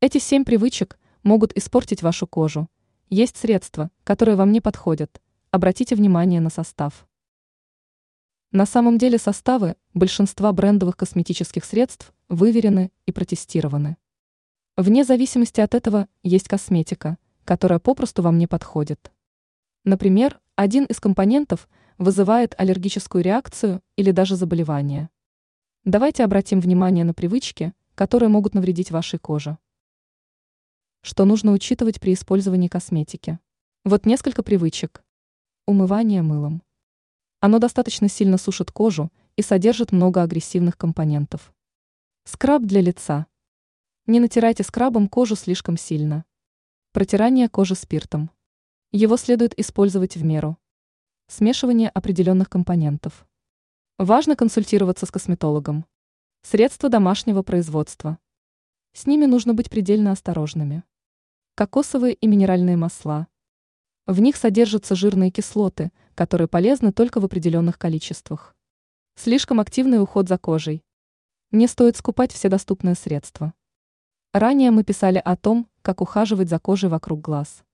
Эти семь привычек могут испортить вашу кожу. Есть средства, которые вам не подходят. Обратите внимание на состав. На самом деле составы большинства брендовых косметических средств выверены и протестированы. Вне зависимости от этого есть косметика, которая попросту вам не подходит. Например, один из компонентов вызывает аллергическую реакцию или даже заболевание. Давайте обратим внимание на привычки, которые могут навредить вашей коже. Что нужно учитывать при использовании косметики? Вот несколько привычек. Умывание мылом. Оно достаточно сильно сушит кожу и содержит много агрессивных компонентов. Скраб для лица. Не натирайте скрабом кожу слишком сильно. Протирание кожи спиртом. Его следует использовать в меру. Смешивание определенных компонентов. Важно консультироваться с косметологом. Средства домашнего производства. С ними нужно быть предельно осторожными. Кокосовые и минеральные масла. В них содержатся жирные кислоты, которые полезны только в определенных количествах. Слишком активный уход за кожей. Не стоит скупать все доступные средства. Ранее мы писали о том, как ухаживать за кожей вокруг глаз.